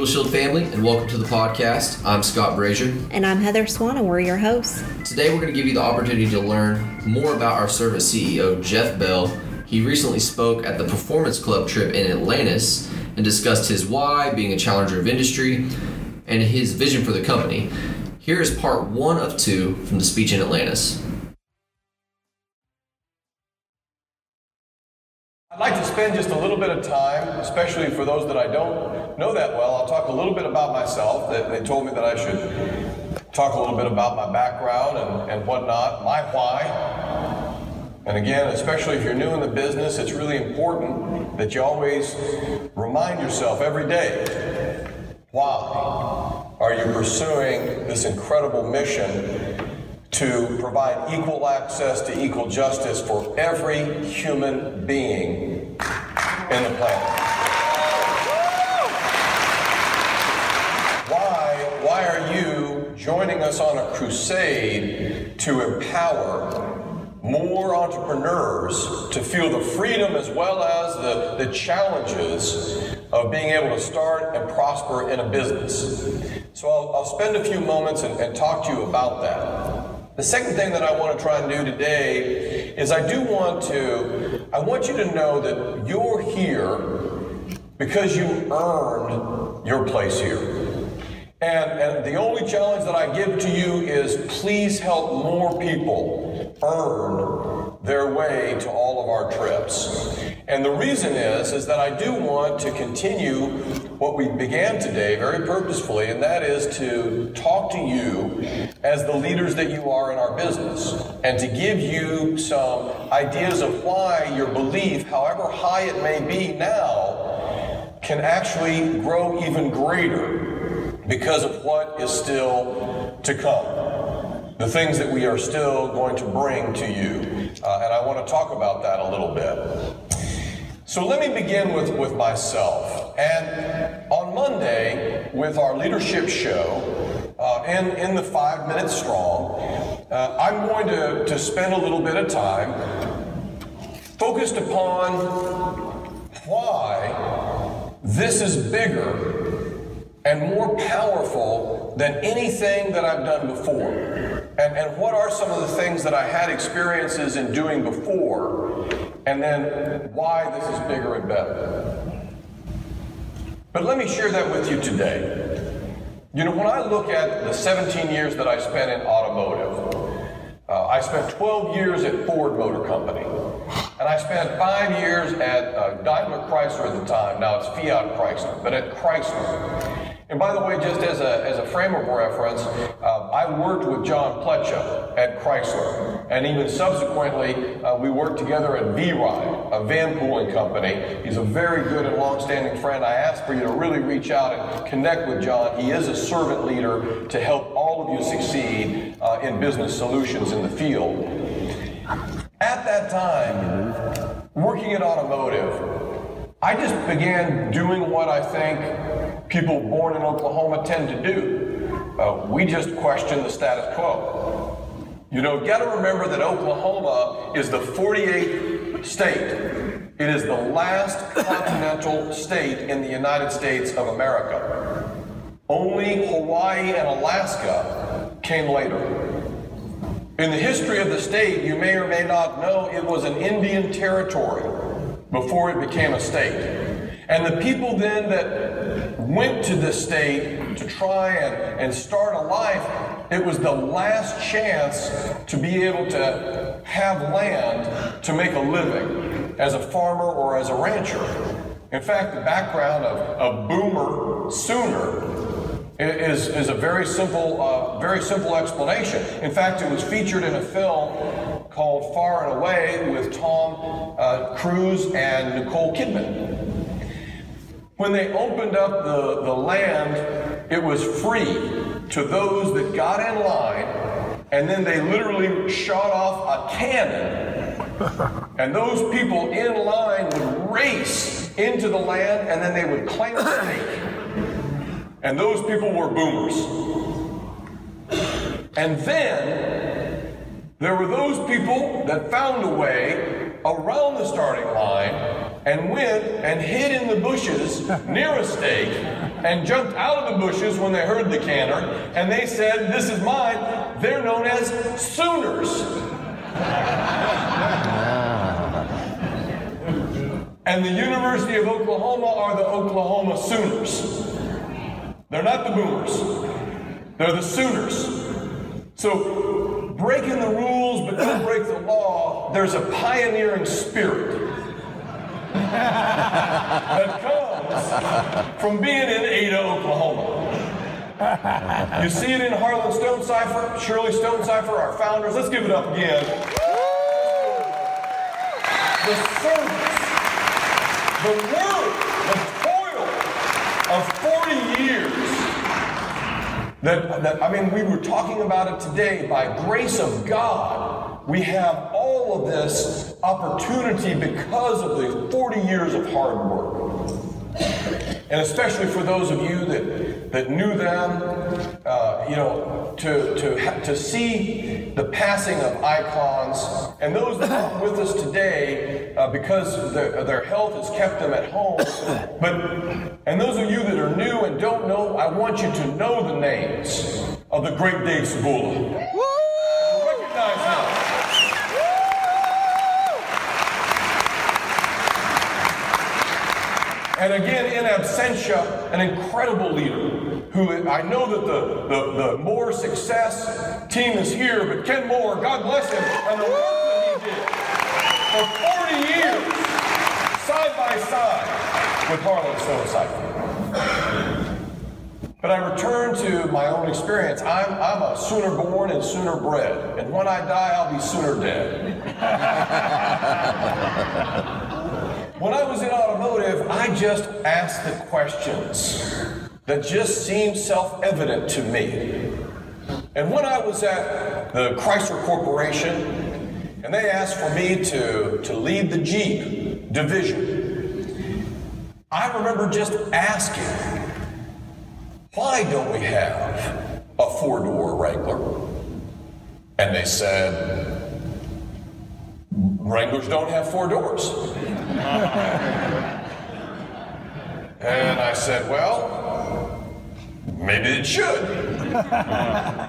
Legal Shield family, and welcome to the podcast. I'm Scott Brazier. And I'm Heather Swan, and we're your hosts. Today, we're going to give you the opportunity to learn more about our service CEO, Jeff Bell. He recently spoke at the Performance Club trip in Atlantis and discussed his why, being a challenger of industry, and his vision for the company. Here is part one of two from the speech in Atlantis. I'd like to spend just a little bit of time, especially for those that I don't know that well. I'll talk a little bit about myself. They told me that I should talk a little bit about my background and, and whatnot, my why. And again, especially if you're new in the business, it's really important that you always remind yourself every day why are you pursuing this incredible mission to provide equal access to equal justice for every human being in the planet. Why, why are you joining us on a crusade to empower more entrepreneurs to feel the freedom as well as the, the challenges of being able to start and prosper in a business? So I'll, I'll spend a few moments and, and talk to you about that. The second thing that I want to try and do today is I do want to, I want you to know that you're here because you earned your place here. And, and the only challenge that I give to you is please help more people earn their way to all of our trips. And the reason is, is that I do want to continue what we began today very purposefully, and that is to talk to you as the leaders that you are in our business and to give you some ideas of why your belief, however high it may be now, can actually grow even greater because of what is still to come. The things that we are still going to bring to you. Uh, and I want to talk about that a little bit. So let me begin with, with myself. And on Monday, with our leadership show, uh, in, in the five minutes strong, uh, I'm going to, to spend a little bit of time focused upon why this is bigger and more powerful than anything that I've done before. And, and what are some of the things that I had experiences in doing before and then why this is bigger and better. But let me share that with you today. You know, when I look at the 17 years that I spent in automotive, uh, I spent 12 years at Ford Motor Company, and I spent five years at uh, Daimler Chrysler at the time. Now it's Fiat Chrysler, but at Chrysler. And by the way, just as a, as a frame of reference, uh, I worked with John Pletcher at Chrysler. And even subsequently, uh, we worked together at V-Ride, a van pooling company. He's a very good and long-standing friend. I ask for you to really reach out and connect with John. He is a servant leader to help all of you succeed uh, in business solutions in the field. At that time, working in automotive, I just began doing what I think people born in Oklahoma tend to do. Uh, we just question the status quo. You know, got to remember that Oklahoma is the 48th state. It is the last continental state in the United States of America. Only Hawaii and Alaska came later. In the history of the state, you may or may not know it was an Indian territory before it became a state. And the people then that went to this state to try and, and start a life, it was the last chance to be able to have land to make a living as a farmer or as a rancher. In fact, the background of, of Boomer Sooner is, is a very simple, uh, very simple explanation. In fact, it was featured in a film called Far and Away with Tom uh, Cruise and Nicole Kidman. When they opened up the, the land, it was free to those that got in line, and then they literally shot off a cannon. and those people in line would race into the land, and then they would claim a stake. And those people were boomers. And then there were those people that found a way around the starting line and went and hid in the bushes near a stake and jumped out of the bushes when they heard the canner, and they said, This is mine. They're known as Sooners. and the University of Oklahoma are the Oklahoma Sooners. They're not the Boomers, they're the Sooners. So, breaking the rules but don't break the law, there's a pioneering spirit that comes from being in Ada, Oklahoma. You see it in Harlan Stonecipher, Shirley Stonecipher, our founders. Let's give it up again. The service, the work, the toil of 40 years. That, that, I mean, we were talking about it today. By grace of God, we have all of this opportunity because of the 40 years of hard work. And especially for those of you that, that knew them, uh, you know, to, to, to see the passing of icons and those that are with us today uh, because their, their health has kept them at home. But, and those of you that are new and don't know, I want you to know the names of the great Dave Sabula. Recognize him. And again, in absentia, an incredible leader who I know that the, the, the Moore success team is here, but Ken Moore, God bless him, and the work that he did for 40 years, side by side with Harlan Stonecipher. But I return to my own experience. I'm, I'm a sooner born and sooner bred. And when I die, I'll be sooner dead. When I was in automotive, I just asked the questions that just seemed self evident to me. And when I was at the Chrysler Corporation, and they asked for me to, to lead the Jeep division, I remember just asking, why don't we have a four door Wrangler? And they said, Wranglers don't have four doors. and I said, well, maybe it should.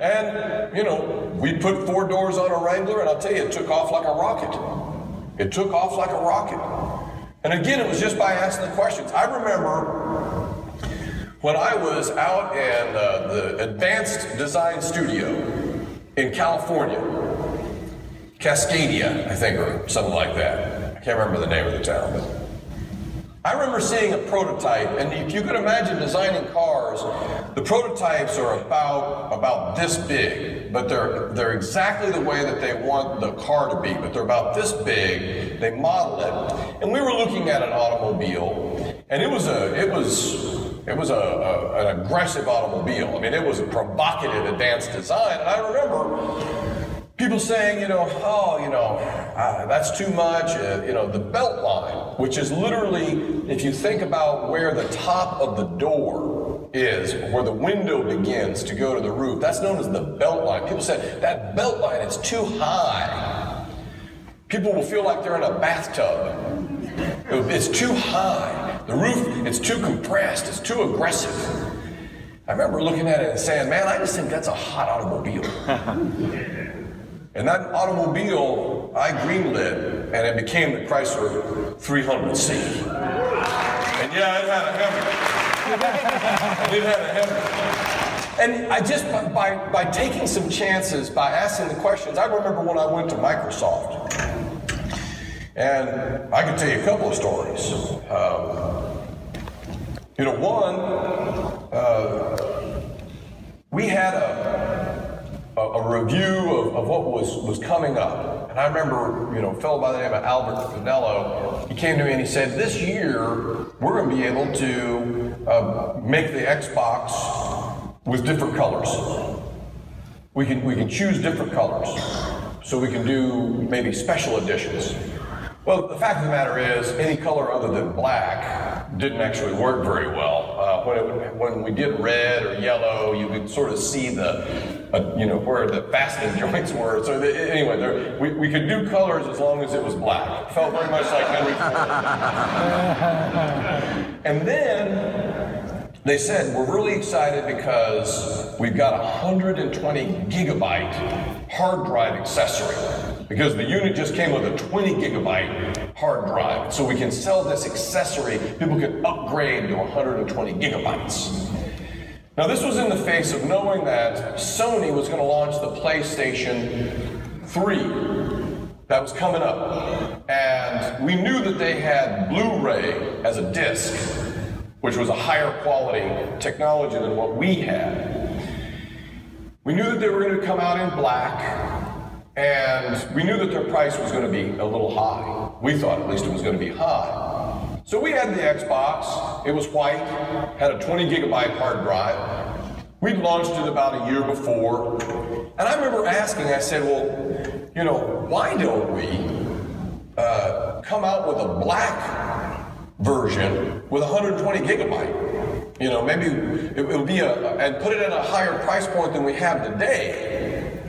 and, you know, we put four doors on a Wrangler, and I'll tell you, it took off like a rocket. It took off like a rocket. And again, it was just by asking the questions. I remember when I was out in uh, the Advanced Design Studio in California, Cascadia, I think, or something like that. I can't remember the name of the town, but I remember seeing a prototype, and if you can imagine designing cars, the prototypes are about about this big, but they're they're exactly the way that they want the car to be, but they're about this big. They model it, and we were looking at an automobile, and it was a it was it was a, a, an aggressive automobile. I mean, it was a provocative advanced design, and I remember people saying, you know, oh, you know, uh, that's too much. Uh, you know, the belt line, which is literally, if you think about where the top of the door is, where the window begins to go to the roof, that's known as the belt line. People said that belt line is too high. People will feel like they're in a bathtub. It's too high. The roof, it's too compressed. It's too aggressive. I remember looking at it and saying, man, I just think that's a hot automobile. And that automobile, I greenlit, and it became the Chrysler 300C. And yeah, it had a Hemi. it had a Hemi. And I just, by, by taking some chances, by asking the questions, I remember when I went to Microsoft. And I can tell you a couple of stories. Um, you know, one, uh, we had a, a, a review of, of what was, was coming up. And I remember, you know, a fellow by the name of Albert Penello, he came to me and he said, this year, we're going to be able to uh, make the Xbox with different colors. We can, we can choose different colors. So we can do maybe special editions. Well, the fact of the matter is, any color other than black didn't actually work very well. Uh, when, it, when we did red or yellow, you could sort of see the, uh, you know, where the fastening joints were. So the, anyway, there, we, we could do colors as long as it was black. Felt very much like Henry Ford. and then they said, We're really excited because we've got a 120 gigabyte hard drive accessory. Because the unit just came with a 20 gigabyte hard drive. So we can sell this accessory, people can upgrade to 120 gigabytes. Now, this was in the face of knowing that Sony was going to launch the PlayStation 3 that was coming up. And we knew that they had Blu ray as a disc, which was a higher quality technology than what we had. We knew that they were going to come out in black, and we knew that their price was going to be a little high. We thought at least it was going to be high. So we had the Xbox. It was white, had a 20 gigabyte hard drive. We'd launched it about a year before. And I remember asking, I said, well, you know, why don't we uh, come out with a black version with 120 gigabyte? You know, maybe it, would be a, and put it at a higher price point than we have today,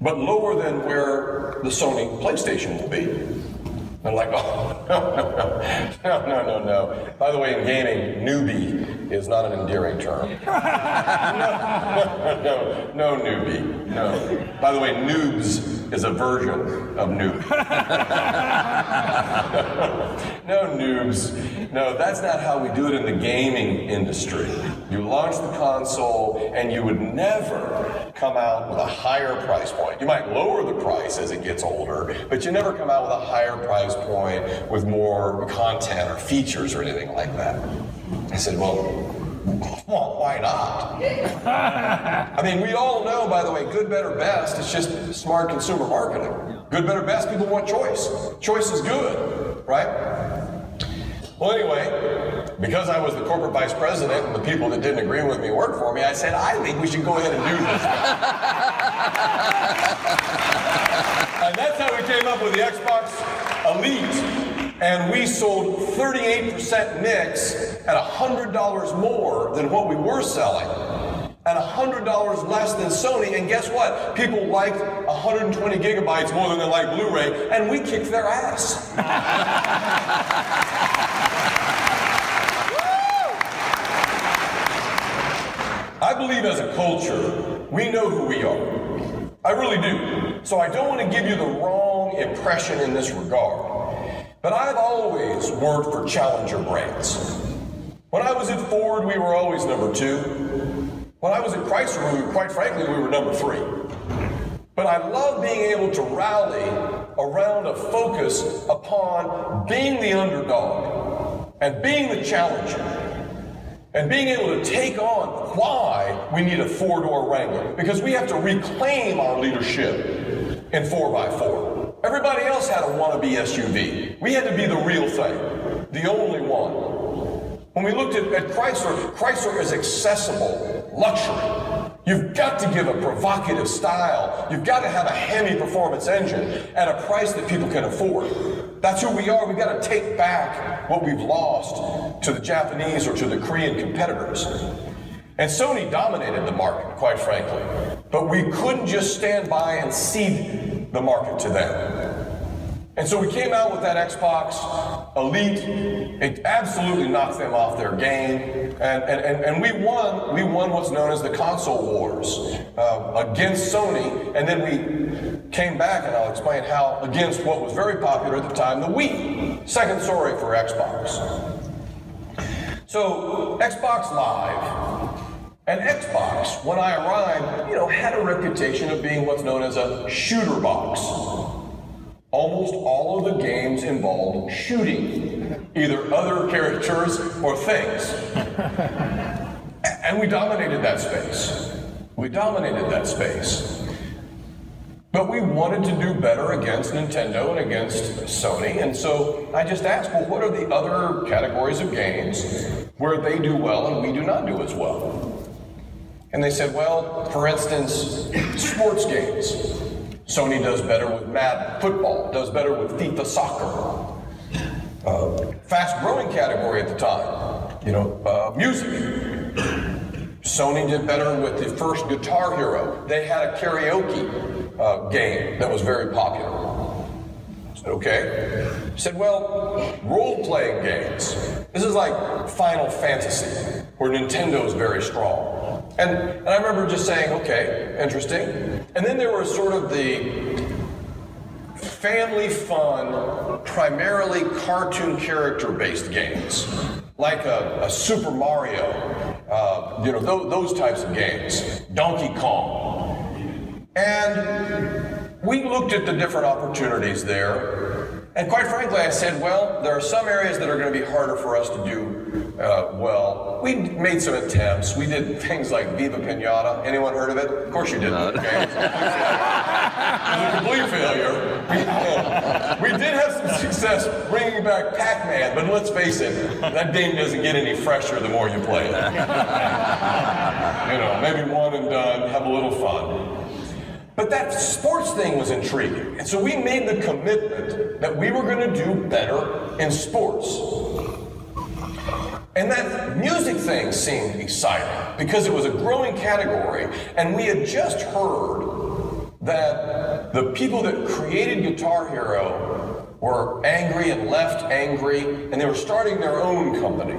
but lower than where the Sony PlayStation will be. I'm like, oh, no, no, no, no, By the way, in gaming, newbie is not an endearing term. no, no, no, no, newbie. No. By the way, noobs is a version of noob. no, noobs. No, that's not how we do it in the gaming industry. You launch the console and you would never come out with a higher price point. You might lower the price as it gets older, but you never come out with a higher price point with more content or features or anything like that. I said, well, well, why not? I mean, we all know, by the way, good, better, best. It's just smart consumer marketing. Good, better, best. People want choice. Choice is good, right? Well, anyway, because I was the corporate vice president and the people that didn't agree with me worked for me, I said, I think we should go ahead and do this. and that's how we came up with the Xbox Elite. And we sold 38% mix at $100 more than what we were selling and $100 less than Sony. And guess what? People liked 120 gigabytes more than they like Blu ray, and we kicked their ass. believe as a culture, we know who we are. I really do. So I don't want to give you the wrong impression in this regard. But I've always worked for challenger brands. When I was at Ford, we were always number two. When I was at Chrysler, we were, quite frankly, we were number three. But I love being able to rally around a focus upon being the underdog and being the challenger and being able to take on why we need a four door Wrangler because we have to reclaim our leadership in 4x4. Everybody else had a wannabe SUV. We had to be the real thing, the only one. When we looked at, at Chrysler, Chrysler is accessible luxury. You've got to give a provocative style. You've got to have a Hemi performance engine at a price that people can afford. That's who we are. We've got to take back what we've lost to the Japanese or to the Korean competitors. And Sony dominated the market, quite frankly. But we couldn't just stand by and cede the market to them. And so we came out with that Xbox Elite. It absolutely knocked them off their game. And, and, and, and we won, we won what's known as the console wars uh, against Sony. And then we came back, and I'll explain how, against what was very popular at the time, the Wii. Second story for Xbox. So, Xbox Live. And Xbox, when I arrived, you know, had a reputation of being what's known as a shooter box. Almost all of the games involved shooting, either other characters or things. and we dominated that space. We dominated that space. But we wanted to do better against Nintendo and against Sony, and so I just asked, well, what are the other categories of games where they do well and we do not do as well? And they said, well, for instance, sports games. Sony does better with Madden football, does better with FIFA soccer. Uh, fast growing category at the time, you know, uh, music. Sony did better with the first Guitar Hero. They had a karaoke uh, game that was very popular. Said, okay? Said, well, role playing games. This is like Final Fantasy, where Nintendo is very strong. And, and I remember just saying, okay, interesting. And then there was sort of the family fun, primarily cartoon character based games, like a, a Super Mario, uh, you know, th- those types of games, Donkey Kong. And we looked at the different opportunities there. And quite frankly, I said, well, there are some areas that are going to be harder for us to do uh, well. We made some attempts. We did things like Viva Pinata. Anyone heard of it? Of course you didn't. Okay. it was a complete failure. We, we did have some success bringing back Pac-Man, but let's face it, that game doesn't get any fresher the more you play it. you know, maybe one and done, have a little fun. But that sports thing was intriguing. And so we made the commitment that we were going to do better in sports. And that music thing seemed exciting because it was a growing category. And we had just heard that the people that created Guitar Hero were angry and left angry, and they were starting their own company.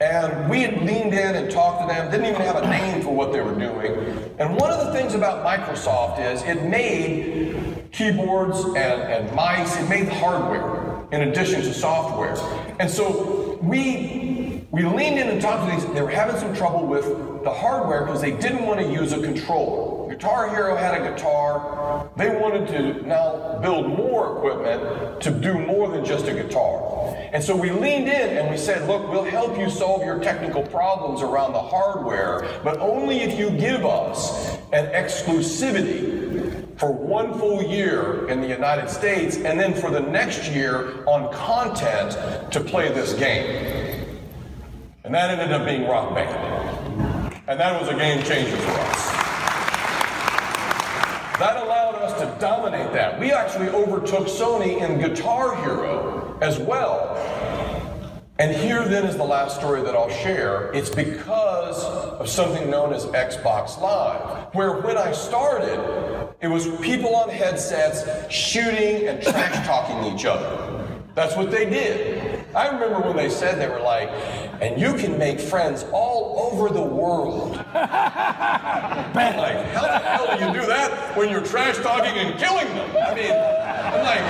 And we had leaned in and talked to them, didn't even have a name for what they were doing. And one of the things about Microsoft is it made keyboards and, and mice, it made hardware in addition to software. And so we we leaned in and talked to these, they were having some trouble with the hardware because they didn't want to use a controller. Guitar Hero had a guitar. They wanted to now build more equipment to do more than just a guitar. And so we leaned in and we said, look, we'll help you solve your technical problems around the hardware, but only if you give us an exclusivity for one full year in the United States and then for the next year on content to play this game. And that ended up being Rock Band. And that was a game changer for us. That allowed us to dominate that. We actually overtook Sony in Guitar Hero as well. And here then is the last story that I'll share. It's because of something known as Xbox Live, where when I started, it was people on headsets shooting and trash talking each other. That's what they did. I remember when they said they were like, and you can make friends all over the world. like, how the hell do you do that when you're trash talking and killing them? I mean, I'm like,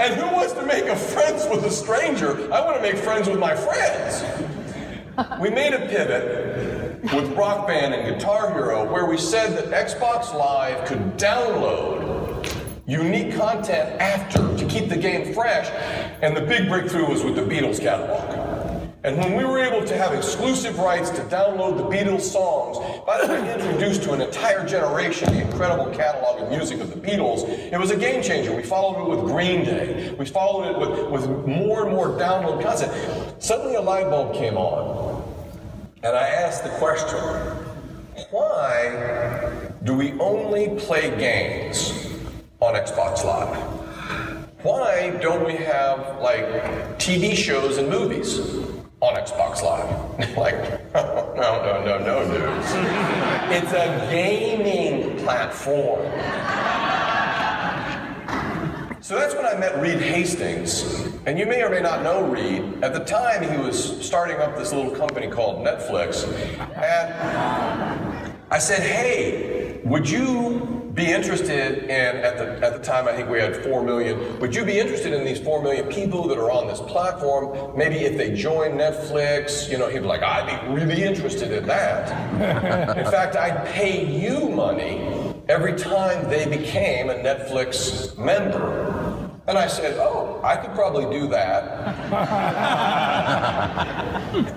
and who wants to make a friends with a stranger? I want to make friends with my friends. We made a pivot with Rock Band and Guitar Hero where we said that Xbox Live could download unique content after to keep the game fresh. And the big breakthrough was with the Beatles catalog. And when we were able to have exclusive rights to download the Beatles songs, by the way, introduced to an entire generation the incredible catalog of music of the Beatles, it was a game changer. We followed it with Green Day. We followed it with, with more and more download content. Suddenly a light bulb came on. And I asked the question, why do we only play games on Xbox Live? Why don't we have like TV shows and movies on Xbox Live? like, no, no, no, no, dudes. it's a gaming platform. So that's when I met Reed Hastings. And you may or may not know Reed. At the time, he was starting up this little company called Netflix. And I said, hey, would you be interested in, at the, at the time, I think we had 4 million, would you be interested in these 4 million people that are on this platform? Maybe if they join Netflix, you know, he'd be like, I'd be really interested in that. in fact, I'd pay you money every time they became a Netflix member. And I said, Oh, I could probably do that.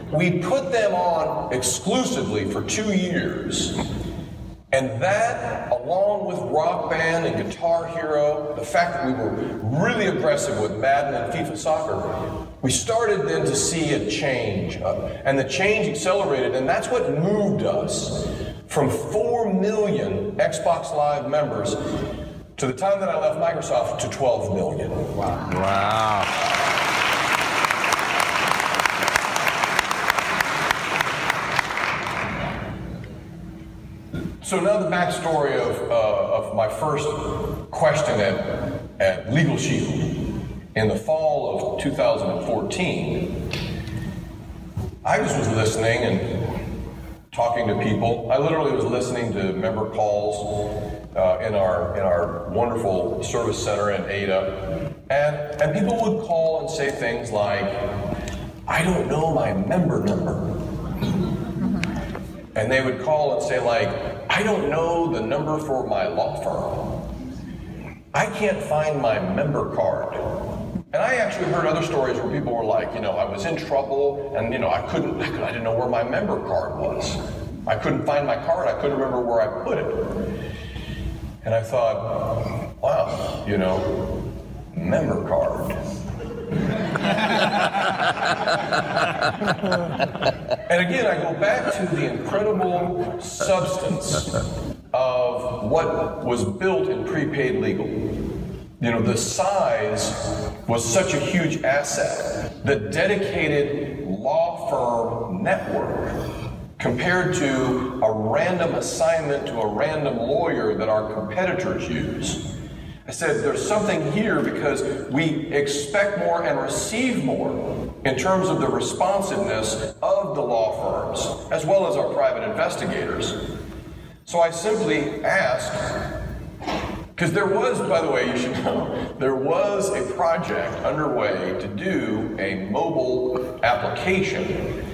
we put them on exclusively for two years. And that, along with Rock Band and Guitar Hero, the fact that we were really aggressive with Madden and FIFA Soccer, we started then to see a change. Uh, and the change accelerated, and that's what moved us from 4 million Xbox Live members to the time that I left Microsoft to 12 million. Wow. Wow. So now the backstory of, uh, of my first question at, at Legal Shield. in the fall of 2014, I just was listening and talking to people. I literally was listening to member calls uh, in our in our wonderful service center in Ada, and and people would call and say things like, "I don't know my member number," and they would call and say like, "I don't know the number for my law firm. I can't find my member card." And I actually heard other stories where people were like, you know, I was in trouble and, you know, I couldn't, I, I didn't know where my member card was. I couldn't find my card. I couldn't remember where I put it. And I thought, wow, you know, member card. and again, I go back to the incredible substance of what was built in prepaid legal. You know, the size was such a huge asset. The dedicated law firm network compared to a random assignment to a random lawyer that our competitors use. I said, there's something here because we expect more and receive more in terms of the responsiveness of the law firms, as well as our private investigators. So I simply asked, because there was, by the way, you should know, there was a project underway to do a mobile application,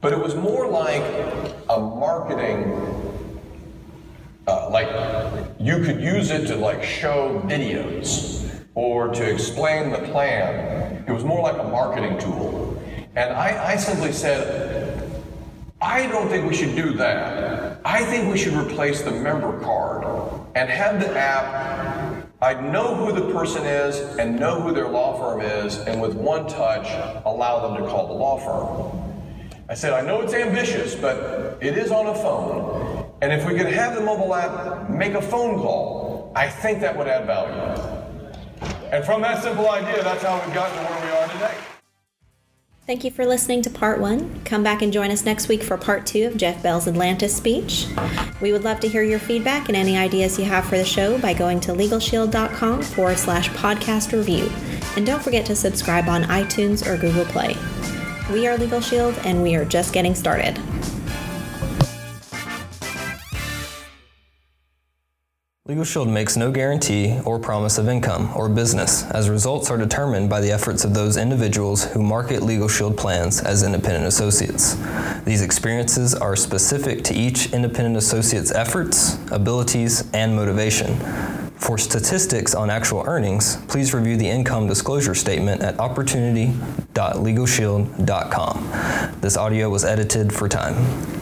but it was more like a marketing, uh, like you could use it to like show videos or to explain the plan. It was more like a marketing tool. And I, I simply said, I don't think we should do that. I think we should replace the member card and have the app. I'd know who the person is and know who their law firm is, and with one touch, allow them to call the law firm. I said, I know it's ambitious, but it is on a phone. And if we could have the mobile app make a phone call, I think that would add value. And from that simple idea, that's how we've gotten to where we are today. Thank you for listening to part one. Come back and join us next week for part two of Jeff Bell's Atlantis speech. We would love to hear your feedback and any ideas you have for the show by going to LegalShield.com forward slash podcast review. And don't forget to subscribe on iTunes or Google Play. We are Legal Shield, and we are just getting started. Legal Shield makes no guarantee or promise of income or business, as results are determined by the efforts of those individuals who market Legal Shield plans as independent associates. These experiences are specific to each independent associate's efforts, abilities, and motivation. For statistics on actual earnings, please review the income disclosure statement at opportunity.legalshield.com. This audio was edited for time.